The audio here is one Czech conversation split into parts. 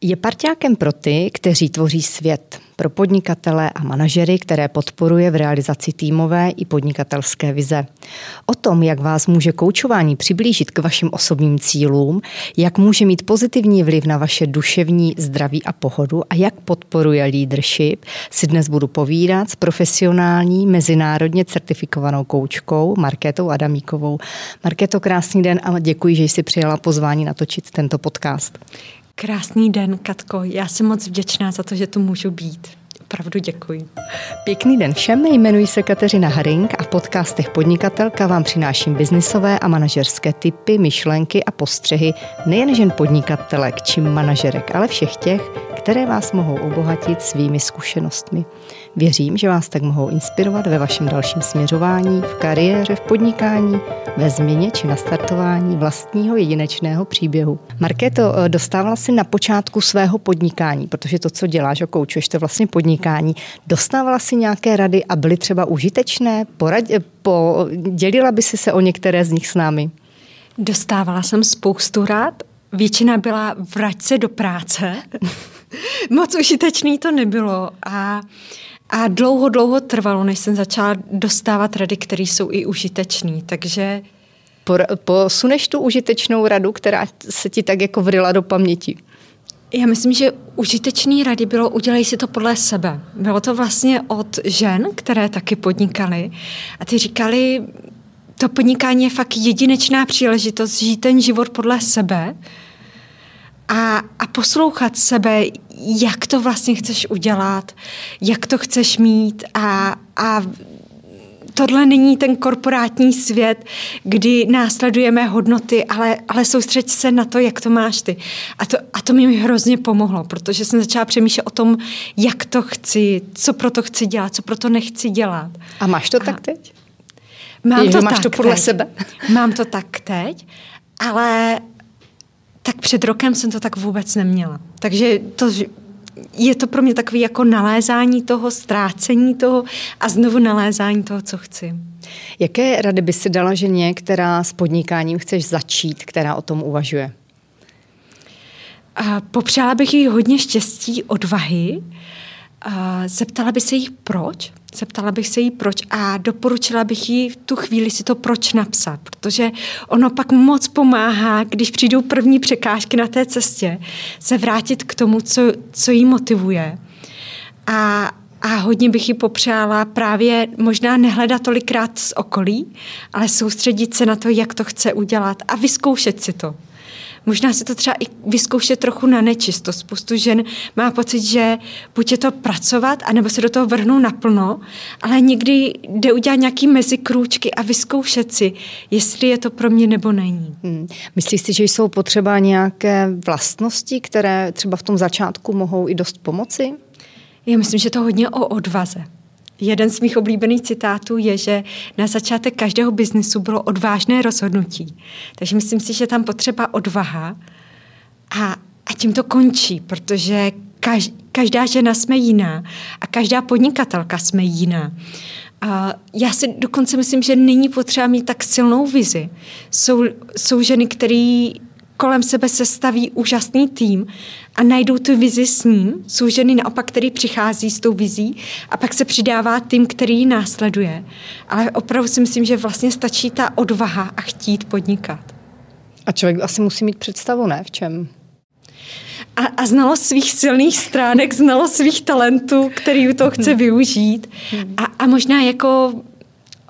Je parťákem pro ty, kteří tvoří svět, pro podnikatele a manažery, které podporuje v realizaci týmové i podnikatelské vize. O tom, jak vás může koučování přiblížit k vašim osobním cílům, jak může mít pozitivní vliv na vaše duševní zdraví a pohodu a jak podporuje leadership, si dnes budu povídat s profesionální, mezinárodně certifikovanou koučkou Markétou Adamíkovou. Markéto, krásný den a děkuji, že jsi přijala pozvání natočit tento podcast. Krásný den, Katko. Já jsem moc vděčná za to, že tu můžu být. Opravdu děkuji. Pěkný den všem, jmenuji se Kateřina Haring a v podcastech Podnikatelka vám přináším biznisové a manažerské typy, myšlenky a postřehy nejen žen podnikatelek či manažerek, ale všech těch, které vás mohou obohatit svými zkušenostmi. Věřím, že vás tak mohou inspirovat ve vašem dalším směřování, v kariéře, v podnikání, ve změně či nastartování vlastního jedinečného příběhu. Markéto, eh, dostávala si na počátku svého podnikání, protože to, co děláš a koučuješ, to vlastně podnikání. Dostávala si nějaké rady a byly třeba užitečné? Porad, eh, po, dělila by si se o některé z nich s námi? Dostávala jsem spoustu rád. Většina byla vrať se do práce. Moc užitečný to nebylo. A a dlouho, dlouho trvalo, než jsem začala dostávat rady, které jsou i užitečné. Takže... Posuneš tu užitečnou radu, která se ti tak jako vrila do paměti? Já myslím, že užitečný rady bylo udělej si to podle sebe. Bylo to vlastně od žen, které taky podnikaly a ty říkali, to podnikání je fakt jedinečná příležitost žít ten život podle sebe a, a poslouchat sebe, jak to vlastně chceš udělat, jak to chceš mít a, a tohle není ten korporátní svět, kdy následujeme hodnoty, ale, ale soustřeď se na to, jak to máš ty. A to, a to mi hrozně pomohlo, protože jsem začala přemýšlet o tom, jak to chci, co pro to chci dělat, co pro to nechci dělat. A máš to a tak teď? Mám Je, to máš tak to podle teď. sebe? Mám to tak teď, ale tak před rokem jsem to tak vůbec neměla. Takže to, je to pro mě takový jako nalézání toho, ztrácení toho a znovu nalézání toho, co chci. Jaké rady by si dala ženě, která s podnikáním chceš začít, která o tom uvažuje? A popřála bych jí hodně štěstí, odvahy. A zeptala by se jí proč, Zeptala bych se jí proč a doporučila bych jí v tu chvíli si to proč napsat, protože ono pak moc pomáhá, když přijdou první překážky na té cestě, se vrátit k tomu, co, co jí motivuje. A, a hodně bych jí popřála právě možná nehledat tolikrát z okolí, ale soustředit se na to, jak to chce udělat a vyzkoušet si to možná si to třeba i vyzkoušet trochu na nečisto. Spoustu žen má pocit, že buď je to pracovat, anebo se do toho vrhnou naplno, ale někdy jde udělat nějaký mezikrůčky a vyzkoušet si, jestli je to pro mě nebo není. Hmm. Myslíš si, že jsou potřeba nějaké vlastnosti, které třeba v tom začátku mohou i dost pomoci? Já myslím, že to hodně o odvaze. Jeden z mých oblíbených citátů je, že na začátek každého biznisu bylo odvážné rozhodnutí. Takže myslím si, že tam potřeba odvaha a, a tím to končí, protože každá žena jsme jiná a každá podnikatelka jsme jiná. A já si dokonce myslím, že není potřeba mít tak silnou vizi. Jsou, jsou ženy, které kolem sebe se staví úžasný tým a najdou tu vizi s ním. Jsou ženy naopak, který přichází s tou vizí a pak se přidává tým, který ji následuje. Ale opravdu si myslím, že vlastně stačí ta odvaha a chtít podnikat. A člověk asi musí mít představu, ne? V čem? A, a znalost svých silných stránek, znalost svých talentů, který to chce hmm. využít. Hmm. A, a možná jako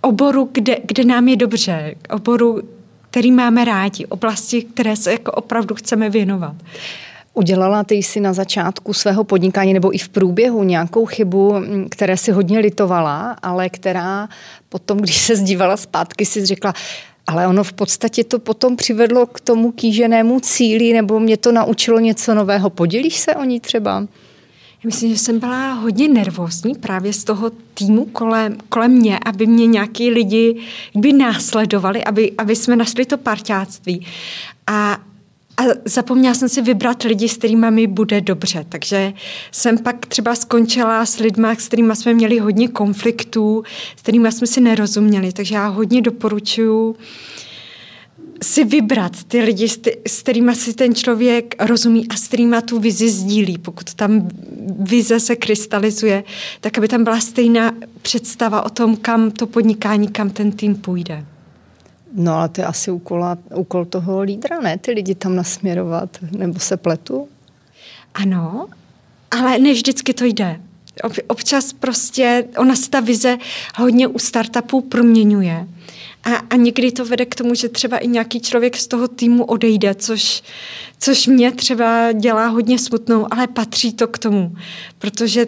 oboru, kde, kde nám je dobře, oboru, který máme rádi, oblasti, které se jako opravdu chceme věnovat. Udělala ty jsi na začátku svého podnikání nebo i v průběhu nějakou chybu, které si hodně litovala, ale která potom, když se zdívala zpátky, si řekla, ale ono v podstatě to potom přivedlo k tomu kýženému cíli, nebo mě to naučilo něco nového. Podělíš se o ní třeba? Myslím, že jsem byla hodně nervózní právě z toho týmu kolem, kolem mě, aby mě nějaký lidi by následovali, aby, aby jsme našli to parťáctví. A, a zapomněla jsem si vybrat lidi, s kterými mi bude dobře. Takže jsem pak třeba skončila s lidmi, s kterými jsme měli hodně konfliktů, s kterými jsme si nerozuměli. Takže já hodně doporučuji si vybrat ty lidi, s kterými si ten člověk rozumí a s kterými tu vizi sdílí. Pokud tam vize se krystalizuje, tak aby tam byla stejná představa o tom, kam to podnikání, kam ten tým půjde. No ale to je asi úkol, úkol toho lídra, ne? Ty lidi tam nasměrovat, nebo se pletu? Ano, ale ne vždycky to jde. Občas prostě, ona se ta vize hodně u startupů proměňuje. A, a někdy to vede k tomu, že třeba i nějaký člověk z toho týmu odejde, což, což mě třeba dělá hodně smutnou, ale patří to k tomu, protože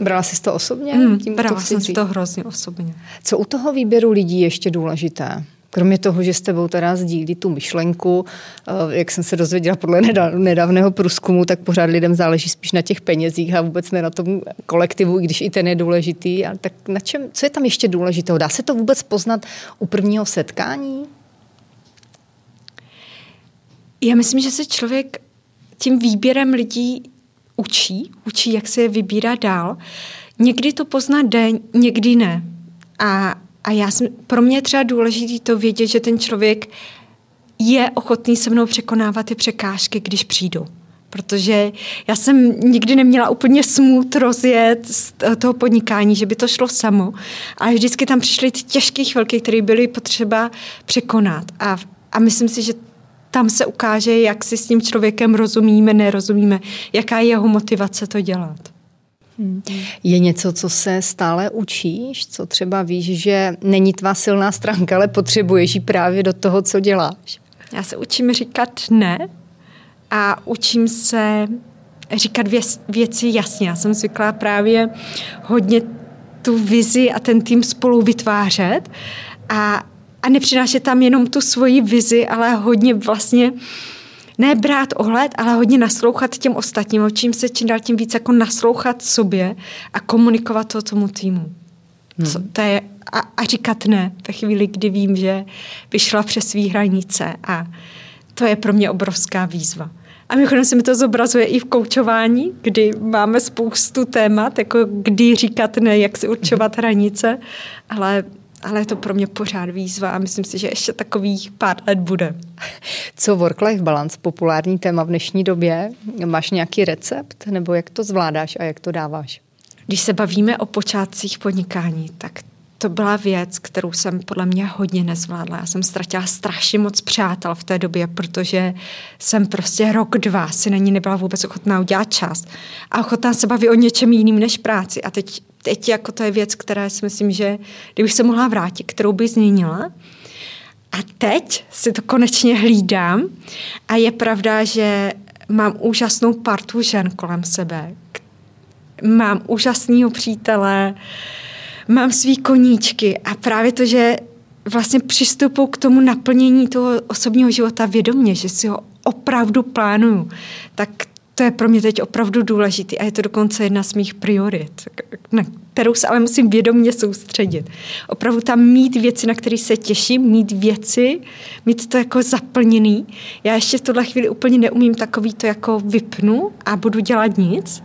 Brala jsi to osobně? Hmm, brala jsem si to hrozně osobně. Co u toho výběru lidí ještě důležité? Kromě toho, že s tebou teda sdílí tu myšlenku, eh, jak jsem se dozvěděla podle nedávného průzkumu, tak pořád lidem záleží spíš na těch penězích a vůbec ne na tom kolektivu, i když i ten je důležitý. A tak na čem, co je tam ještě důležitého? Dá se to vůbec poznat u prvního setkání? Já myslím, že se člověk tím výběrem lidí učí, učí, jak se je vybírá dál. Někdy to pozná jde, někdy ne. A a já jsem, pro mě je třeba důležité to vědět, že ten člověk je ochotný se mnou překonávat ty překážky, když přijdu. Protože já jsem nikdy neměla úplně smut rozjet z toho podnikání, že by to šlo samo. Ale vždycky tam přišly ty těžké chvilky, které byly potřeba překonat. A, a myslím si, že tam se ukáže, jak si s tím člověkem rozumíme, nerozumíme, jaká je jeho motivace to dělat. Hmm. Je něco, co se stále učíš, co třeba víš, že není tvá silná stránka, ale potřebuješ ji právě do toho, co děláš? Já se učím říkat ne a učím se říkat věc, věci jasně. Já jsem zvyklá právě hodně tu vizi a ten tým spolu vytvářet a, a nepřinášet tam jenom tu svoji vizi, ale hodně vlastně uh, ne brát ohled, ale hodně naslouchat těm ostatním. Učím se čím dál tím víc jako naslouchat sobě a komunikovat to tomu týmu. Hmm. Co, to je, a, a říkat ne ve chvíli, kdy vím, že vyšla přes svý hranice a to je pro mě obrovská výzva. A mimochodem se mi to zobrazuje i v koučování, kdy máme spoustu témat, jako kdy říkat ne, jak si určovat hranice, ale ale je to pro mě pořád výzva a myslím si, že ještě takových pár let bude. Co work-life balance, populární téma v dnešní době? Máš nějaký recept nebo jak to zvládáš a jak to dáváš? Když se bavíme o počátcích podnikání, tak to byla věc, kterou jsem podle mě hodně nezvládla. Já jsem ztratila strašně moc přátel v té době, protože jsem prostě rok, dva si na ní nebyla vůbec ochotná udělat čas a ochotná se bavit o něčem jiným než práci. A teď teď jako to je věc, která si myslím, že kdybych se mohla vrátit, kterou by změnila. A teď si to konečně hlídám a je pravda, že mám úžasnou partu žen kolem sebe. Mám úžasného přítele, mám svý koníčky a právě to, že vlastně přistupu k tomu naplnění toho osobního života vědomě, že si ho opravdu plánuju, tak to je pro mě teď opravdu důležitý a je to dokonce jedna z mých priorit, na kterou se ale musím vědomě soustředit. Opravdu tam mít věci, na které se těším, mít věci, mít to jako zaplněný. Já ještě v tuhle chvíli úplně neumím takový to jako vypnu a budu dělat nic.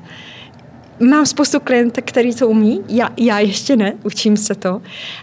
Mám spoustu klientek, který to umí, já, já ještě ne, učím se to,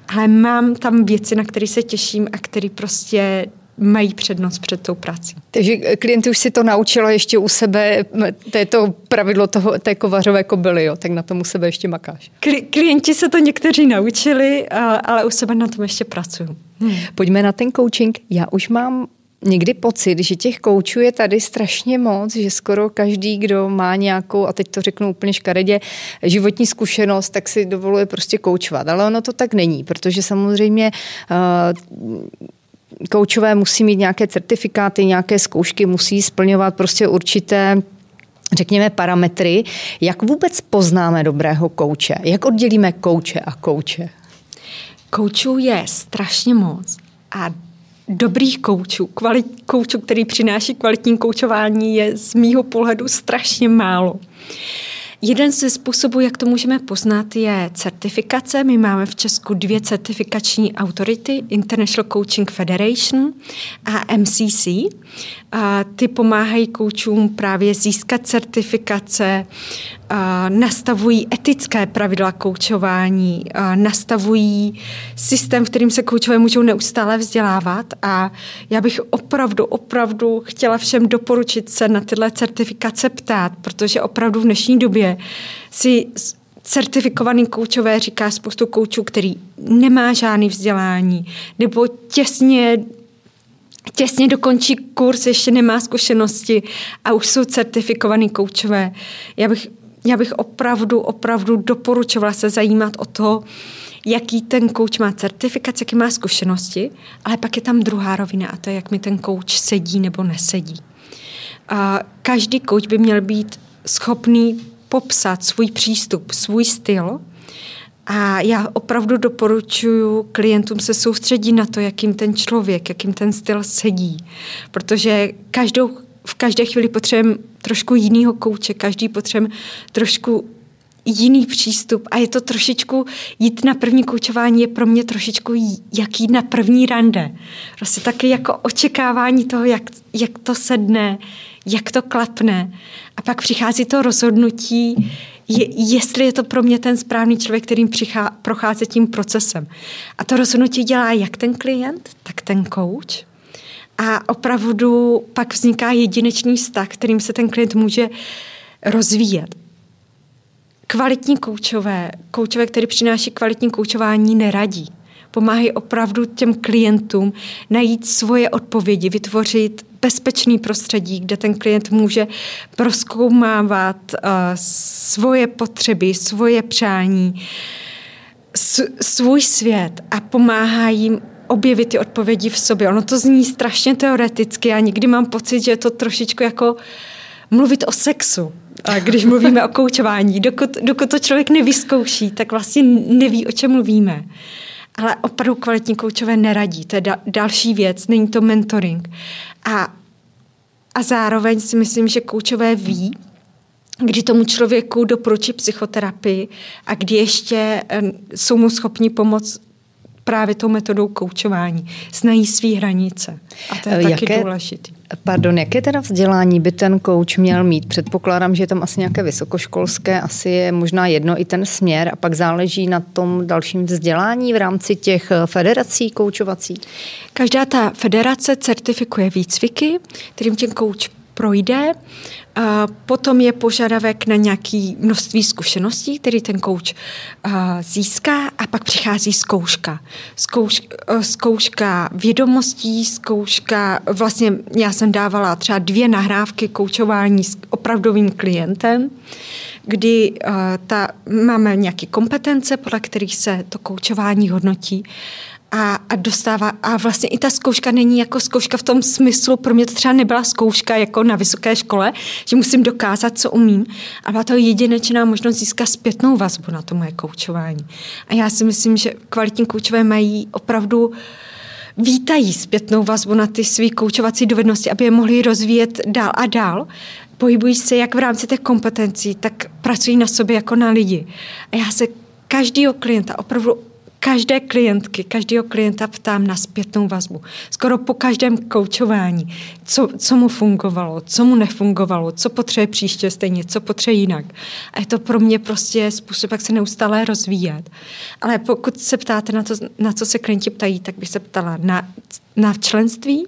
ale mám tam věci, na které se těším a které prostě mají přednost před tou prací. Takže klient už si to naučila ještě u sebe, to je to pravidlo toho, té kovařové kobily, jo, tak na tom u sebe ještě makáš. Kli, klienti se to někteří naučili, ale u sebe na tom ještě pracuju. Hmm. Pojďme na ten coaching. Já už mám někdy pocit, že těch koučů je tady strašně moc, že skoro každý, kdo má nějakou, a teď to řeknu úplně škaredě, životní zkušenost, tak si dovoluje prostě koučovat. Ale ono to tak není, protože samozřejmě uh, koučové musí mít nějaké certifikáty, nějaké zkoušky, musí splňovat prostě určité řekněme, parametry. Jak vůbec poznáme dobrého kouče? Jak oddělíme kouče a kouče? Koučů je strašně moc a dobrých koučů, kvalit, koučů, který přináší kvalitní koučování, je z mýho pohledu strašně málo. Jeden ze způsobů, jak to můžeme poznat, je certifikace. My máme v Česku dvě certifikační autority, International Coaching Federation a MCC. A ty pomáhají koučům právě získat certifikace, nastavují etické pravidla koučování, nastavují systém, v kterým se koučové můžou neustále vzdělávat a já bych opravdu, opravdu chtěla všem doporučit se na tyhle certifikace ptát, protože opravdu v dnešní době si certifikovaný koučové říká spoustu koučů, který nemá žádný vzdělání nebo těsně těsně dokončí kurz, ještě nemá zkušenosti a už jsou certifikovaný koučové. Já bych, já bych opravdu, opravdu doporučovala se zajímat o to, jaký ten kouč má certifikace, jaký má zkušenosti, ale pak je tam druhá rovina a to je, jak mi ten kouč sedí nebo nesedí. A každý kouč by měl být schopný popsat svůj přístup, svůj styl, a já opravdu doporučuji klientům se soustředit na to, jakým ten člověk, jakým ten styl sedí. Protože každou, v každé chvíli potřebujeme trošku jiného kouče, každý potřebujeme trošku jiný přístup a je to trošičku, jít na první koučování je pro mě trošičku jak jít na první rande. Prostě taky jako očekávání toho, jak, jak to sedne, jak to klapne. A pak přichází to rozhodnutí, je, jestli je to pro mě ten správný člověk, kterým přichá, prochází tím procesem. A to rozhodnutí dělá jak ten klient, tak ten coach. A opravdu pak vzniká jedinečný vztah, kterým se ten klient může rozvíjet. Kvalitní koučové, koučové, který přináší kvalitní koučování, neradí pomáhají opravdu těm klientům najít svoje odpovědi, vytvořit bezpečný prostředí, kde ten klient může proskoumávat uh, svoje potřeby, svoje přání, s, svůj svět a pomáhá jim objevit ty odpovědi v sobě. Ono to zní strašně teoreticky a někdy mám pocit, že je to trošičku jako mluvit o sexu. A když mluvíme o koučování, dokud, dokud to člověk nevyzkouší, tak vlastně neví, o čem mluvíme. Ale opravdu kvalitní koučové neradí. To je da- další věc, není to mentoring. A, a zároveň si myslím, že koučové ví, kdy tomu člověku doporučí psychoterapii a kdy ještě jsou mu schopni pomoct právě tou metodou koučování. Znají své hranice. A to je Jaké, taky důležité. Pardon, jaké teda vzdělání by ten kouč měl mít? Předpokládám, že je tam asi nějaké vysokoškolské, asi je možná jedno i ten směr a pak záleží na tom dalším vzdělání v rámci těch eh, federací koučovací? Každá ta federace certifikuje výcviky, kterým ten kouč projde. Potom je požadavek na nějaké množství zkušeností, který ten kouč získá a pak přichází zkouška. Zkouš, zkouška vědomostí, zkouška, vlastně já jsem dávala třeba dvě nahrávky koučování s opravdovým klientem, kdy uh, ta, máme nějaké kompetence, podle kterých se to koučování hodnotí a, a dostává, a vlastně i ta zkouška není jako zkouška v tom smyslu, pro mě to třeba nebyla zkouška jako na vysoké škole, že musím dokázat, co umím, a byla to jedinečná možnost získat zpětnou vazbu na to moje koučování. A já si myslím, že kvalitní koučové mají opravdu vítají zpětnou vazbu na ty své koučovací dovednosti, aby je mohli rozvíjet dál a dál. Pohybují se jak v rámci těch kompetencí, tak pracují na sobě jako na lidi. A já se každého klienta opravdu každé klientky, každého klienta ptám na zpětnou vazbu. Skoro po každém koučování, co, co mu fungovalo, co mu nefungovalo, co potřebuje příště stejně, co potřebuje jinak. A je to pro mě prostě způsob, jak se neustále rozvíjet. Ale pokud se ptáte na to, na co se klienti ptají, tak bych se ptala na, na členství,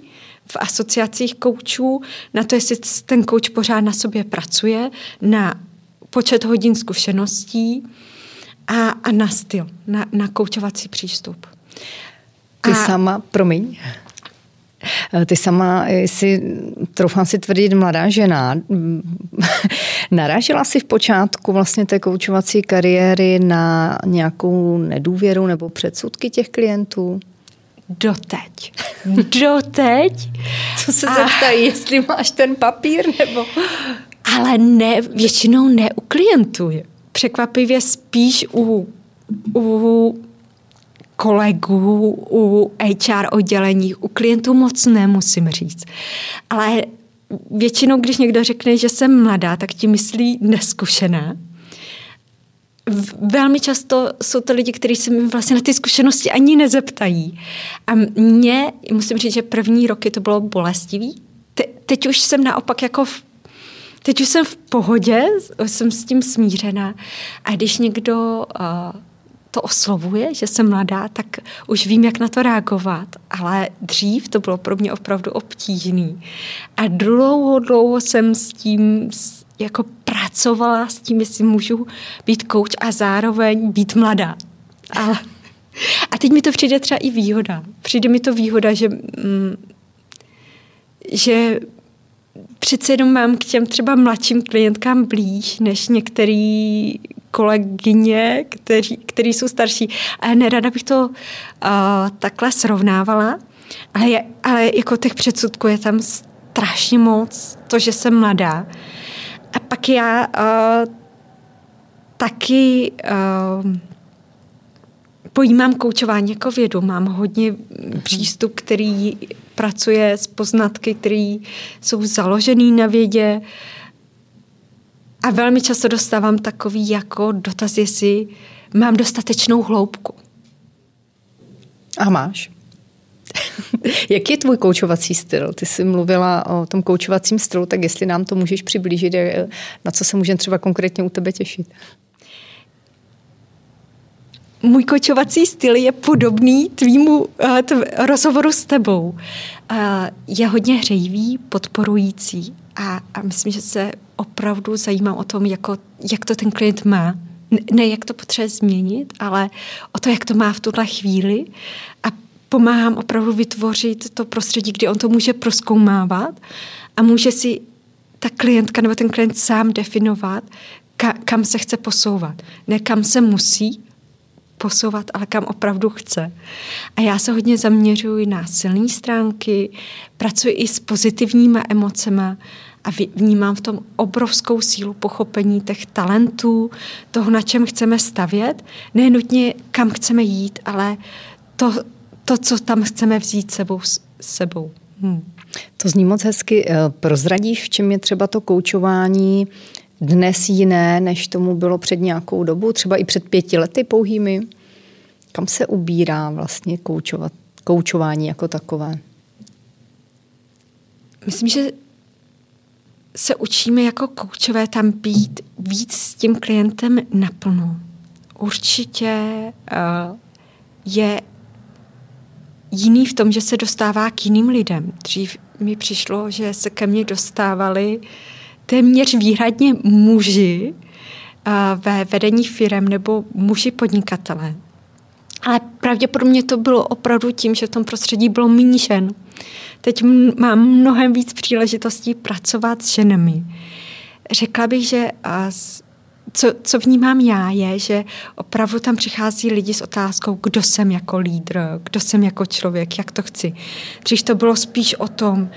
v asociacích koučů, na to, jestli ten kouč pořád na sobě pracuje, na počet hodin zkušeností, a, a na styl, na, na koučovací přístup. Ty a, sama, promiň, ty sama jsi, troufám si tvrdit, mladá žena, narážela si v počátku vlastně té koučovací kariéry na nějakou nedůvěru nebo předsudky těch klientů? Doteď. Doteď. Co se a... zeptají, jestli máš ten papír nebo... Ale ne, většinou ne u klientů překvapivě spíš u, u kolegů, u HR oddělení, u klientů moc nemusím říct. Ale většinou, když někdo řekne, že jsem mladá, tak ti myslí neskušená. velmi často jsou to lidi, kteří se mi vlastně na ty zkušenosti ani nezeptají. A mě, musím říct, že první roky to bylo bolestivý. Te, teď už jsem naopak jako v Teď už jsem v pohodě, jsem s tím smířená. A když někdo uh, to oslovuje, že jsem mladá, tak už vím, jak na to reagovat. Ale dřív to bylo pro mě opravdu obtížný. A dlouho, dlouho jsem s tím jako pracovala s tím, jestli můžu být kouč a zároveň být mladá. Ale, a teď mi to přijde třeba i výhoda. Přijde mi to výhoda, že, mm, že přece jenom mám k těm třeba mladším klientkám blíž, než některý kolegyně, kteří, který jsou starší. A nerada bych to uh, takhle srovnávala, ale, je, ale jako těch předsudků je tam strašně moc. To, že jsem mladá. A pak já uh, taky uh, pojímám koučování jako vědu. Mám hodně přístup, který pracuje s poznatky, které jsou založený na vědě. A velmi často dostávám takový jako dotaz, jestli mám dostatečnou hloubku. A máš? Jaký je tvůj koučovací styl? Ty jsi mluvila o tom koučovacím stylu, tak jestli nám to můžeš přiblížit, na co se můžeme třeba konkrétně u tebe těšit? Můj kočovací styl je podobný tvýmu uh, tv, rozhovoru s tebou. Uh, je hodně hřejivý, podporující a, a myslím, že se opravdu zajímám o tom, jako, jak to ten klient má. Ne jak to potřebuje změnit, ale o to, jak to má v tuhle chvíli a pomáhám opravdu vytvořit to prostředí, kdy on to může proskoumávat a může si ta klientka nebo ten klient sám definovat, ka, kam se chce posouvat. Ne kam se musí, posouvat, ale kam opravdu chce. A já se hodně zaměřuji na silné stránky, pracuji i s pozitivníma emocema a vnímám v tom obrovskou sílu pochopení těch talentů, toho, na čem chceme stavět, ne nutně kam chceme jít, ale to, to co tam chceme vzít sebou. sebou. Hmm. To zní moc hezky. Eh, prozradíš, v čem je třeba to koučování dnes jiné, než tomu bylo před nějakou dobu, třeba i před pěti lety pouhými? Kam se ubírá vlastně koučovat, koučování jako takové? Myslím, že se učíme jako koučové tam být víc s tím klientem naplno. Určitě uh, je jiný v tom, že se dostává k jiným lidem. Dřív mi přišlo, že se ke mně dostávali téměř výhradně muži ve vedení firem nebo muži podnikatele. Ale pravděpodobně to bylo opravdu tím, že v tom prostředí bylo méně žen. Teď mám mnohem víc příležitostí pracovat s ženami. Řekla bych, že co, co vnímám já, je, že opravdu tam přichází lidi s otázkou, kdo jsem jako lídr, kdo jsem jako člověk, jak to chci. Dřív to bylo spíš o tom,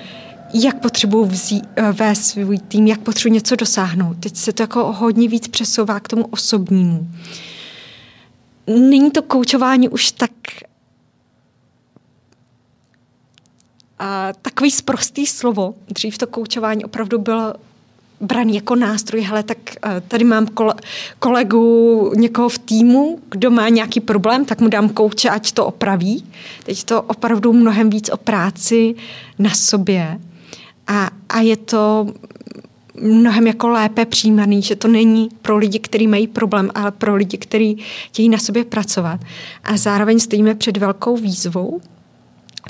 jak potřebuji eh, vést svůj tým, jak potřebuji něco dosáhnout. Teď se to jako hodně víc přesouvá k tomu osobnímu. Není to koučování už tak a takový sprostý slovo. Dřív to koučování opravdu bylo braný jako nástroj, hele, tak eh, tady mám kolegu někoho v týmu, kdo má nějaký problém, tak mu dám kouče, ať to opraví. Teď to opravdu mnohem víc o práci na sobě a, a je to mnohem jako lépe přijímaný, že to není pro lidi, kteří mají problém, ale pro lidi, kteří chtějí na sobě pracovat. A zároveň stojíme před velkou výzvou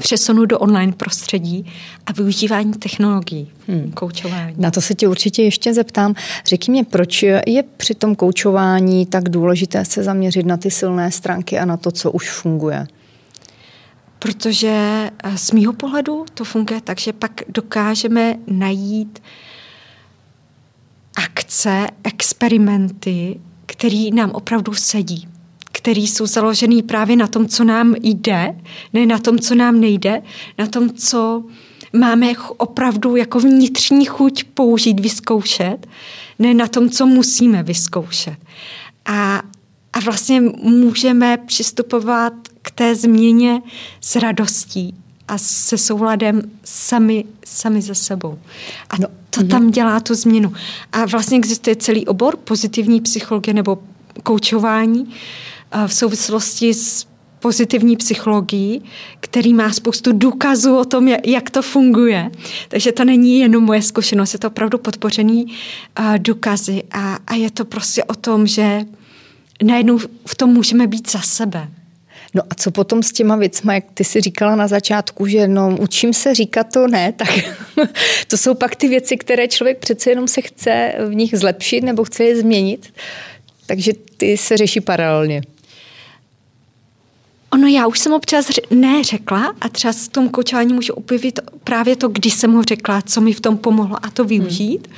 přesunu do online prostředí a využívání technologií, hmm. koučování. Na to se tě určitě ještě zeptám. Řekni mě, proč je při tom koučování tak důležité se zaměřit na ty silné stránky a na to, co už funguje? Protože eh, z mýho pohledu to funguje tak, že pak dokážeme najít akce, experimenty, které nám opravdu sedí, které jsou založené právě na tom, co nám jde, ne na tom, co nám nejde, na tom, co máme opravdu jako vnitřní chuť použít, vyzkoušet, ne na tom, co musíme vyzkoušet. A, a vlastně můžeme přistupovat k té změně s radostí a se souladem sami, sami ze sebou. A no, to tam dělá tu změnu. A vlastně existuje celý obor pozitivní psychologie nebo koučování v souvislosti s pozitivní psychologii, který má spoustu důkazů o tom, jak to funguje. Takže to není jenom moje zkušenost, je to opravdu podpořený uh, důkazy a, a je to prostě o tom, že najednou v tom můžeme být za sebe. No a co potom s těma věcma, jak ty si říkala na začátku, že no, učím se říkat to ne, tak to jsou pak ty věci, které člověk přece jenom se chce v nich zlepšit nebo chce je změnit. Takže ty se řeší paralelně. Ono já už jsem občas ne řekla a třeba s tom koučování můžu objevit právě to, když jsem ho řekla, co mi v tom pomohlo a to využít. Hmm.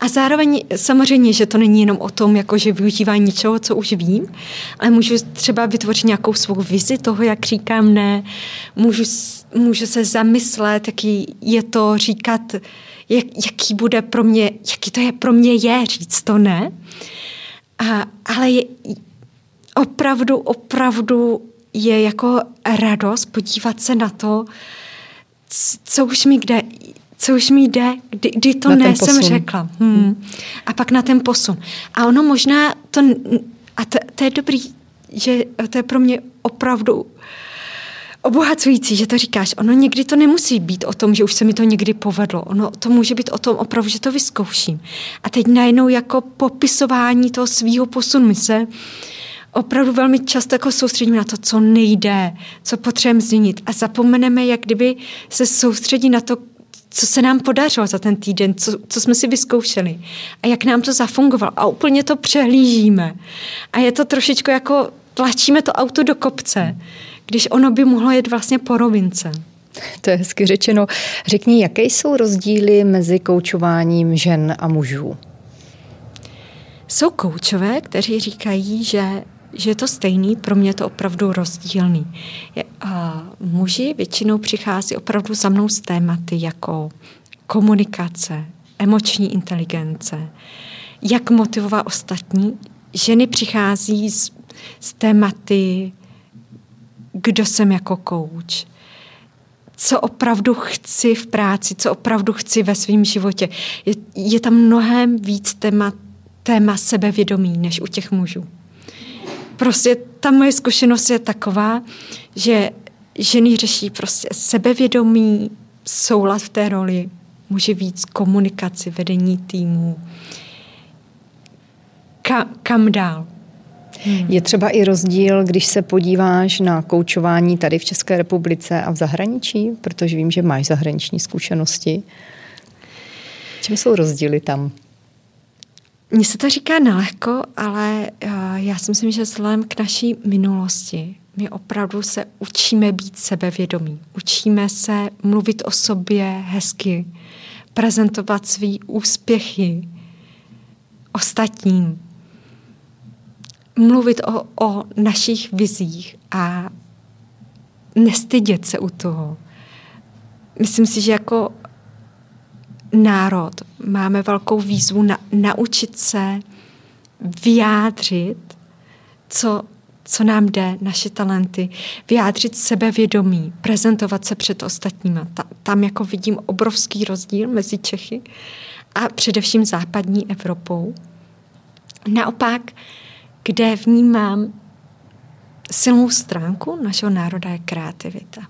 A zároveň samozřejmě, že to není jenom o tom, jako že využívání něčeho, co už vím, ale můžu třeba vytvořit nějakou svou vizi toho, jak říkám ne, můžu, můžu se zamyslet, jaký je to říkat, jak, jaký bude pro mě, jaký to je pro mě je říct to ne. A, ale je, opravdu, opravdu je jako radost podívat se na to, co už mi jde, co už mi jde, kdy, kdy to na ne jsem řekla. Hmm. Hmm. A pak na ten posun. A ono možná to, a to, to je dobrý, že to je pro mě opravdu obohacující, že to říkáš. Ono někdy to nemusí být o tom, že už se mi to někdy povedlo. Ono to může být o tom opravdu, že to vyzkouším. A teď najednou jako popisování toho svého posunu se opravdu velmi často jako soustředíme na to, co nejde, co potřebujeme změnit a zapomeneme, jak kdyby se soustředí na to, co se nám podařilo za ten týden, co, co jsme si vyzkoušeli a jak nám to zafungovalo a úplně to přehlížíme. A je to trošičku jako tlačíme to auto do kopce, když ono by mohlo jet vlastně po rovince. To je hezky řečeno. Řekni, jaké jsou rozdíly mezi koučováním žen a mužů? Jsou koučové, kteří říkají, že že je to stejný, pro mě je to opravdu rozdílný. Je, a muži většinou přichází opravdu za mnou z tématy jako komunikace, emoční inteligence, jak motivovat ostatní. Ženy přichází z, z tématy, kdo jsem jako kouč, co opravdu chci v práci, co opravdu chci ve svém životě. Je, je tam mnohem víc téma, téma sebevědomí než u těch mužů prostě ta moje zkušenost je taková, že ženy řeší prostě sebevědomí, soulad v té roli, může víc komunikaci, vedení týmu. Ka, kam dál? Hmm. Je třeba i rozdíl, když se podíváš na koučování tady v České republice a v zahraničí, protože vím, že máš zahraniční zkušenosti. Čím jsou rozdíly tam? Mně se to říká nelehko, ale uh, já si myslím, že vzhledem k naší minulosti my opravdu se učíme být sebevědomí. Učíme se mluvit o sobě hezky, prezentovat svý úspěchy ostatním, mluvit o, o našich vizích a nestydět se u toho. Myslím si, že jako národ máme velkou výzvu na, naučit se vyjádřit, co, co nám jde, naše talenty, vyjádřit sebevědomí, prezentovat se před ostatníma. Ta, tam jako vidím obrovský rozdíl mezi Čechy a především západní Evropou. Naopak, kde vnímám silnou stránku našeho národa je kreativita.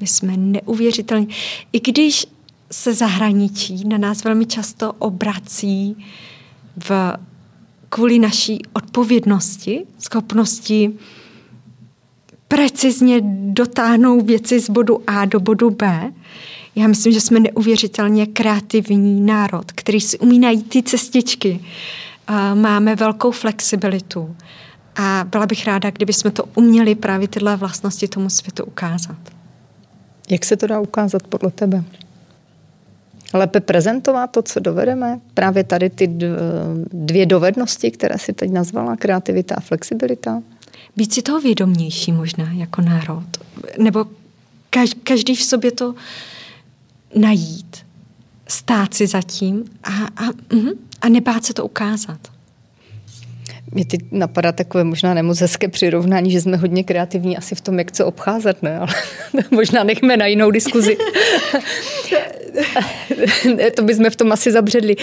My jsme neuvěřitelní. I když se zahraničí na nás velmi často obrací v, kvůli naší odpovědnosti, schopnosti precizně dotáhnout věci z bodu A do bodu B. Já myslím, že jsme neuvěřitelně kreativní národ, který si umí najít ty cestičky. Máme velkou flexibilitu a byla bych ráda, kdyby jsme to uměli právě tyhle vlastnosti tomu světu ukázat. Jak se to dá ukázat podle tebe? Lépe prezentovat to, co dovedeme. Právě tady ty dvě dovednosti, které si teď nazvala, kreativita a flexibilita. Být si toho vědomější možná jako národ. Nebo každý v sobě to najít, stát si zatím a, a, mhm, a nebát se to ukázat. Mě teď napadá takové možná nemoc hezké přirovnání, že jsme hodně kreativní asi v tom, jak co obcházet, ne? Ale možná nechme na jinou diskuzi. to bychom v tom asi zabředli.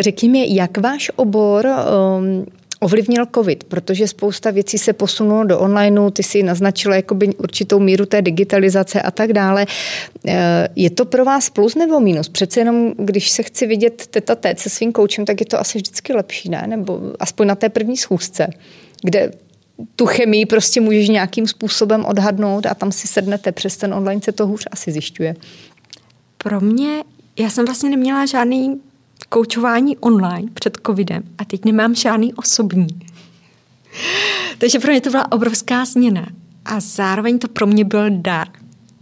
Řekni mi, jak váš obor um, ovlivnil COVID, protože spousta věcí se posunulo do onlineu, ty si naznačila jakoby určitou míru té digitalizace a tak dále. Eh, je to pro vás plus nebo minus? Přece jenom, když se chci vidět teta tét se svým koučem, tak je to asi vždycky lepší, ne? Nebo aspoň na té první schůzce, kde tu chemii prostě můžeš nějakým způsobem odhadnout a tam si sednete, přes ten online se to hůř asi zjišťuje. Pro mě, já jsem vlastně neměla žádný koučování online před covidem a teď nemám žádný osobní. Takže pro mě to byla obrovská změna. A zároveň to pro mě byl dar.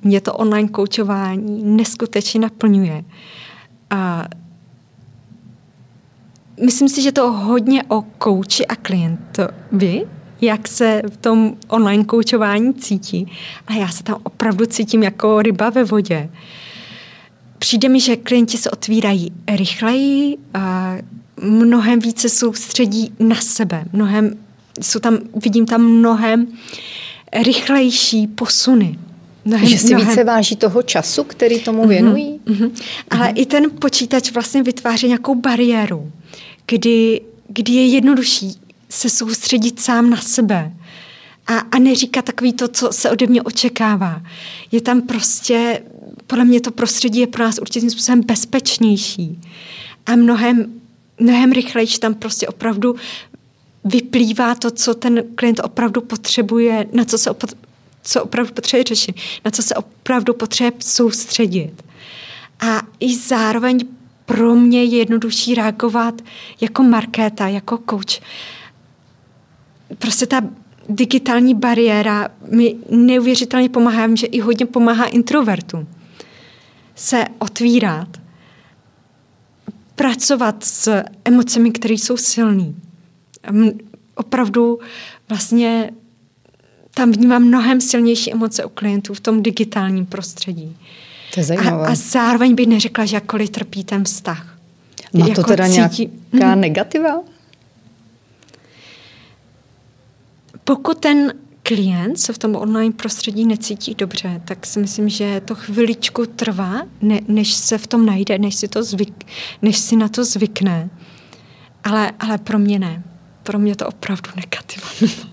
Mě to online koučování neskutečně naplňuje. A myslím si, že to hodně o kouči a klientovi, jak se v tom online koučování cítí. A já se tam opravdu cítím jako ryba ve vodě. Přijde mi, že klienti se otvírají rychleji, a mnohem více soustředí na sebe, mnohem, jsou tam, vidím tam mnohem rychlejší posuny. Mnohem, že si mnohem... více váží toho času, který tomu mhm, věnují? Uh-huh, uh-huh. Ale uh-huh. i ten počítač vlastně vytváří nějakou bariéru, kdy, kdy je jednodušší se soustředit sám na sebe a, a neříkat takový to, co se ode mě očekává. Je tam prostě podle mě to prostředí je pro nás určitým způsobem bezpečnější a mnohem, mnohem rychlejší tam prostě opravdu vyplývá to, co ten klient opravdu potřebuje, na co se op- co opravdu potřebuje řešit, na co se opravdu potřebuje soustředit. A i zároveň pro mě je jednodušší reagovat jako markéta, jako coach. Prostě ta digitální bariéra mi neuvěřitelně pomáhá, že i hodně pomáhá introvertům se otvírat, pracovat s emocemi, které jsou silné. Opravdu vlastně tam vnímám mnohem silnější emoce u klientů v tom digitálním prostředí. To je zajímavé. A, a zároveň bych neřekla, že jakkoliv trpí ten vztah. Má to jako teda cítí... nějaká hmm. negativa? Pokud ten klient se v tom online prostředí necítí dobře, tak si myslím, že to chviličku trvá, ne, než se v tom najde, než si, to zvyk, než si na to zvykne. Ale, ale pro mě ne. Pro mě to opravdu negativní.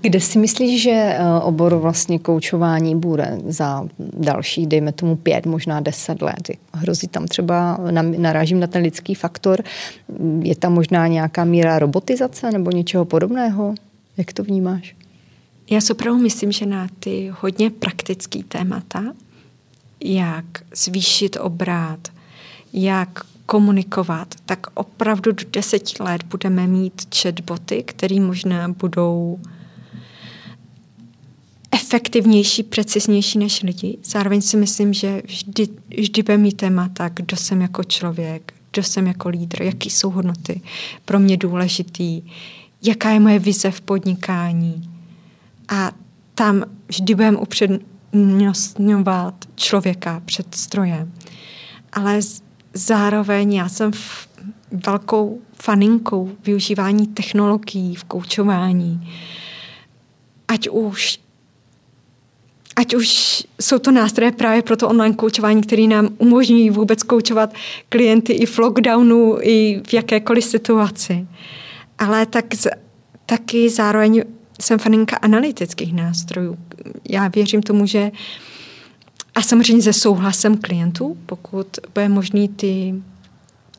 Kde si myslíš, že eh, obor vlastně koučování bude za další, dejme tomu pět, možná deset let? Hrozí tam třeba, narážím na ten lidský faktor, je tam možná nějaká míra robotizace nebo něčeho podobného? Jak to vnímáš? Já si opravdu myslím, že na ty hodně praktické témata, jak zvýšit obrát, jak komunikovat, tak opravdu do deseti let budeme mít chatboty, které možná budou efektivnější, preciznější než lidi. Zároveň si myslím, že vždy, vždy bude mít témata, kdo jsem jako člověk, kdo jsem jako lídr, jaký jsou hodnoty pro mě důležitý, jaká je moje vize v podnikání. A tam vždy budeme upřednostňovat člověka před strojem. Ale zároveň já jsem velkou faninkou využívání technologií v koučování. Ať už ať už jsou to nástroje právě pro to online koučování, které nám umožňují vůbec koučovat klienty i v lockdownu, i v jakékoliv situaci ale tak taky zároveň jsem faninka analytických nástrojů. Já věřím tomu, že a samozřejmě se souhlasem klientů, pokud bude možný ty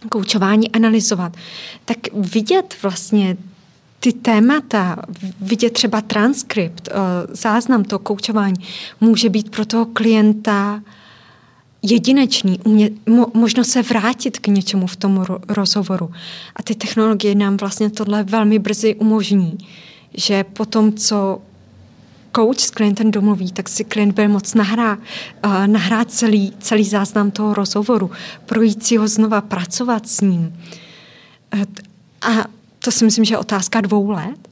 koučování analyzovat, tak vidět vlastně ty témata, vidět třeba transkript, eh, záznam toho koučování, může být pro toho klienta jedinečný, umě, mo, možno se vrátit k něčemu v tom ro, rozhovoru. A ty technologie nám vlastně tohle velmi brzy umožní, že po tom, co coach s klientem domluví, tak si klient bude moc nahrá, uh, nahrát celý, celý záznam toho rozhovoru, projít si ho znova, pracovat s ním. Uh, a to si myslím, že je otázka dvou let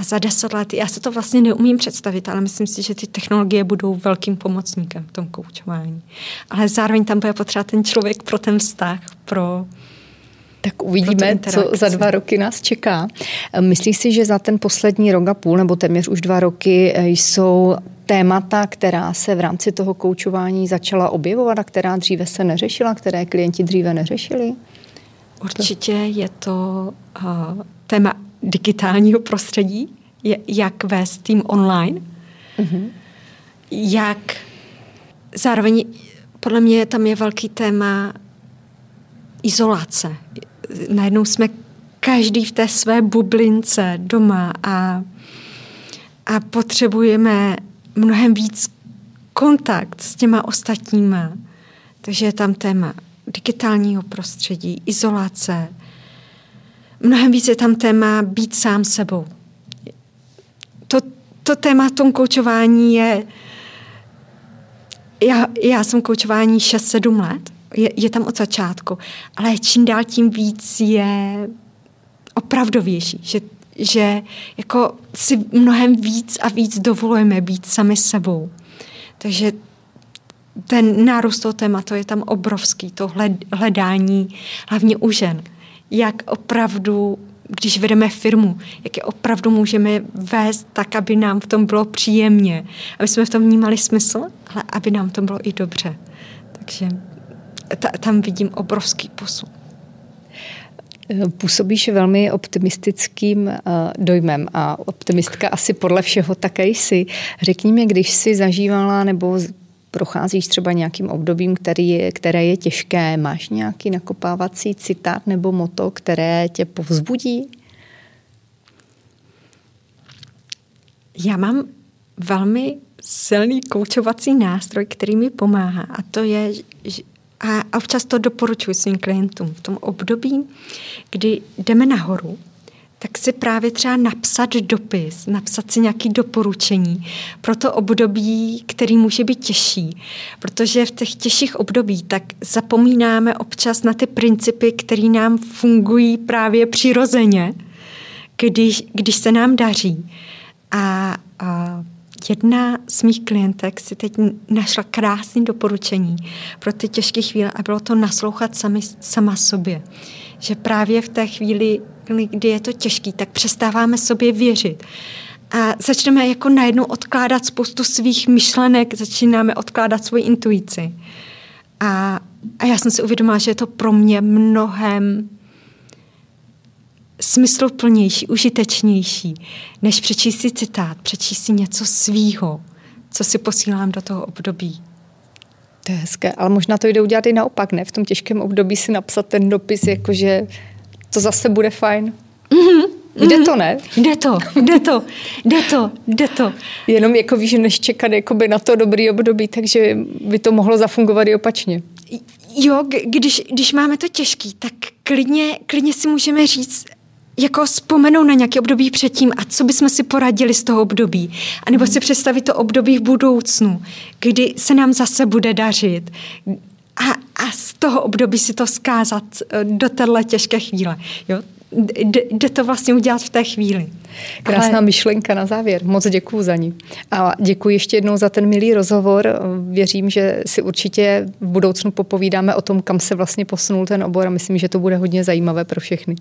a za deset let, já se to vlastně neumím představit, ale myslím si, že ty technologie budou velkým pomocníkem v tom koučování. Ale zároveň tam bude potřeba ten člověk pro ten vztah, pro tak uvidíme, co za dva roky nás čeká. Myslíš si, že za ten poslední rok a půl, nebo téměř už dva roky, eh, jsou témata, která se v rámci toho koučování začala objevovat a která dříve se neřešila, které klienti dříve neřešili? Určitě je to uh, téma digitálního prostředí, jak vést tým online, mm-hmm. jak zároveň podle mě tam je velký téma izolace. Najednou jsme každý v té své bublince doma a, a potřebujeme mnohem víc kontakt s těma ostatníma. Takže je tam téma digitálního prostředí, izolace. Mnohem víc je tam téma být sám sebou. To, to téma v tom koučování je... Já, já jsem koučování 6-7 let, je, je tam od začátku, ale čím dál tím víc je opravdovější, že, že jako si mnohem víc a víc dovolujeme být sami sebou. Takže ten nárůst toho tématu je tam obrovský, to hledání, hlavně u žen. Jak opravdu, když vedeme firmu, jak je opravdu můžeme vést tak, aby nám v tom bylo příjemně, aby jsme v tom vnímali smysl, ale aby nám to bylo i dobře. Takže ta, tam vidím obrovský posun. Působíš velmi optimistickým uh, dojmem a optimistka asi podle všeho také jsi. Řekni mi, když jsi zažívala nebo procházíš třeba nějakým obdobím, který které je těžké, máš nějaký nakopávací citát nebo moto, které tě povzbudí? Já mám velmi silný koučovací nástroj, který mi pomáhá a to je, a občas to doporučuji svým klientům v tom období, kdy jdeme nahoru, tak si právě třeba napsat dopis, napsat si nějaké doporučení pro to období, který může být těžší. Protože v těch těžších období tak zapomínáme občas na ty principy, které nám fungují právě přirozeně, když, když se nám daří. A, a jedna z mých klientek si teď našla krásné doporučení pro ty těžké chvíle a bylo to naslouchat sami, sama sobě. Že právě v té chvíli, kdy je to těžký, tak přestáváme sobě věřit. A začneme jako najednou odkládat spoustu svých myšlenek, začínáme odkládat svoji intuici. A, a já jsem si uvědomila, že je to pro mě mnohem smysluplnější, užitečnější, než přečíst si citát, přečíst si něco svýho, co si posílám do toho období. To je hezké, ale možná to jde udělat i naopak, ne? V tom těžkém období si napsat ten dopis, jakože to zase bude fajn. Mm-hmm. Jde to, ne? Jde to, jde to, jde to, jde to. Jenom jako víš, než čekat jakoby na to dobrý období, takže by to mohlo zafungovat i opačně. Jo, když, když máme to těžký, tak klidně, klidně si můžeme říct, jako vzpomenou na nějaké období předtím a co bychom si poradili z toho období. A nebo si představit to období v budoucnu, kdy se nám zase bude dařit. A, a z toho období si to zkázat eh, do téhle těžké chvíle. Jo? jde to vlastně udělat v té chvíli. Krásná Ale... myšlenka na závěr. Moc děkuji za ní. A děkuji ještě jednou za ten milý rozhovor. Věřím, že si určitě v budoucnu popovídáme o tom, kam se vlastně posunul ten obor a myslím, že to bude hodně zajímavé pro všechny.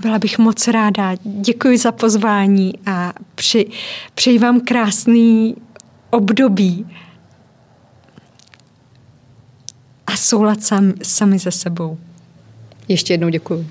Byla bych moc ráda. Děkuji za pozvání a při, přeji vám krásný období a soulad sami, sami sebou. Ještě jednou děkuji.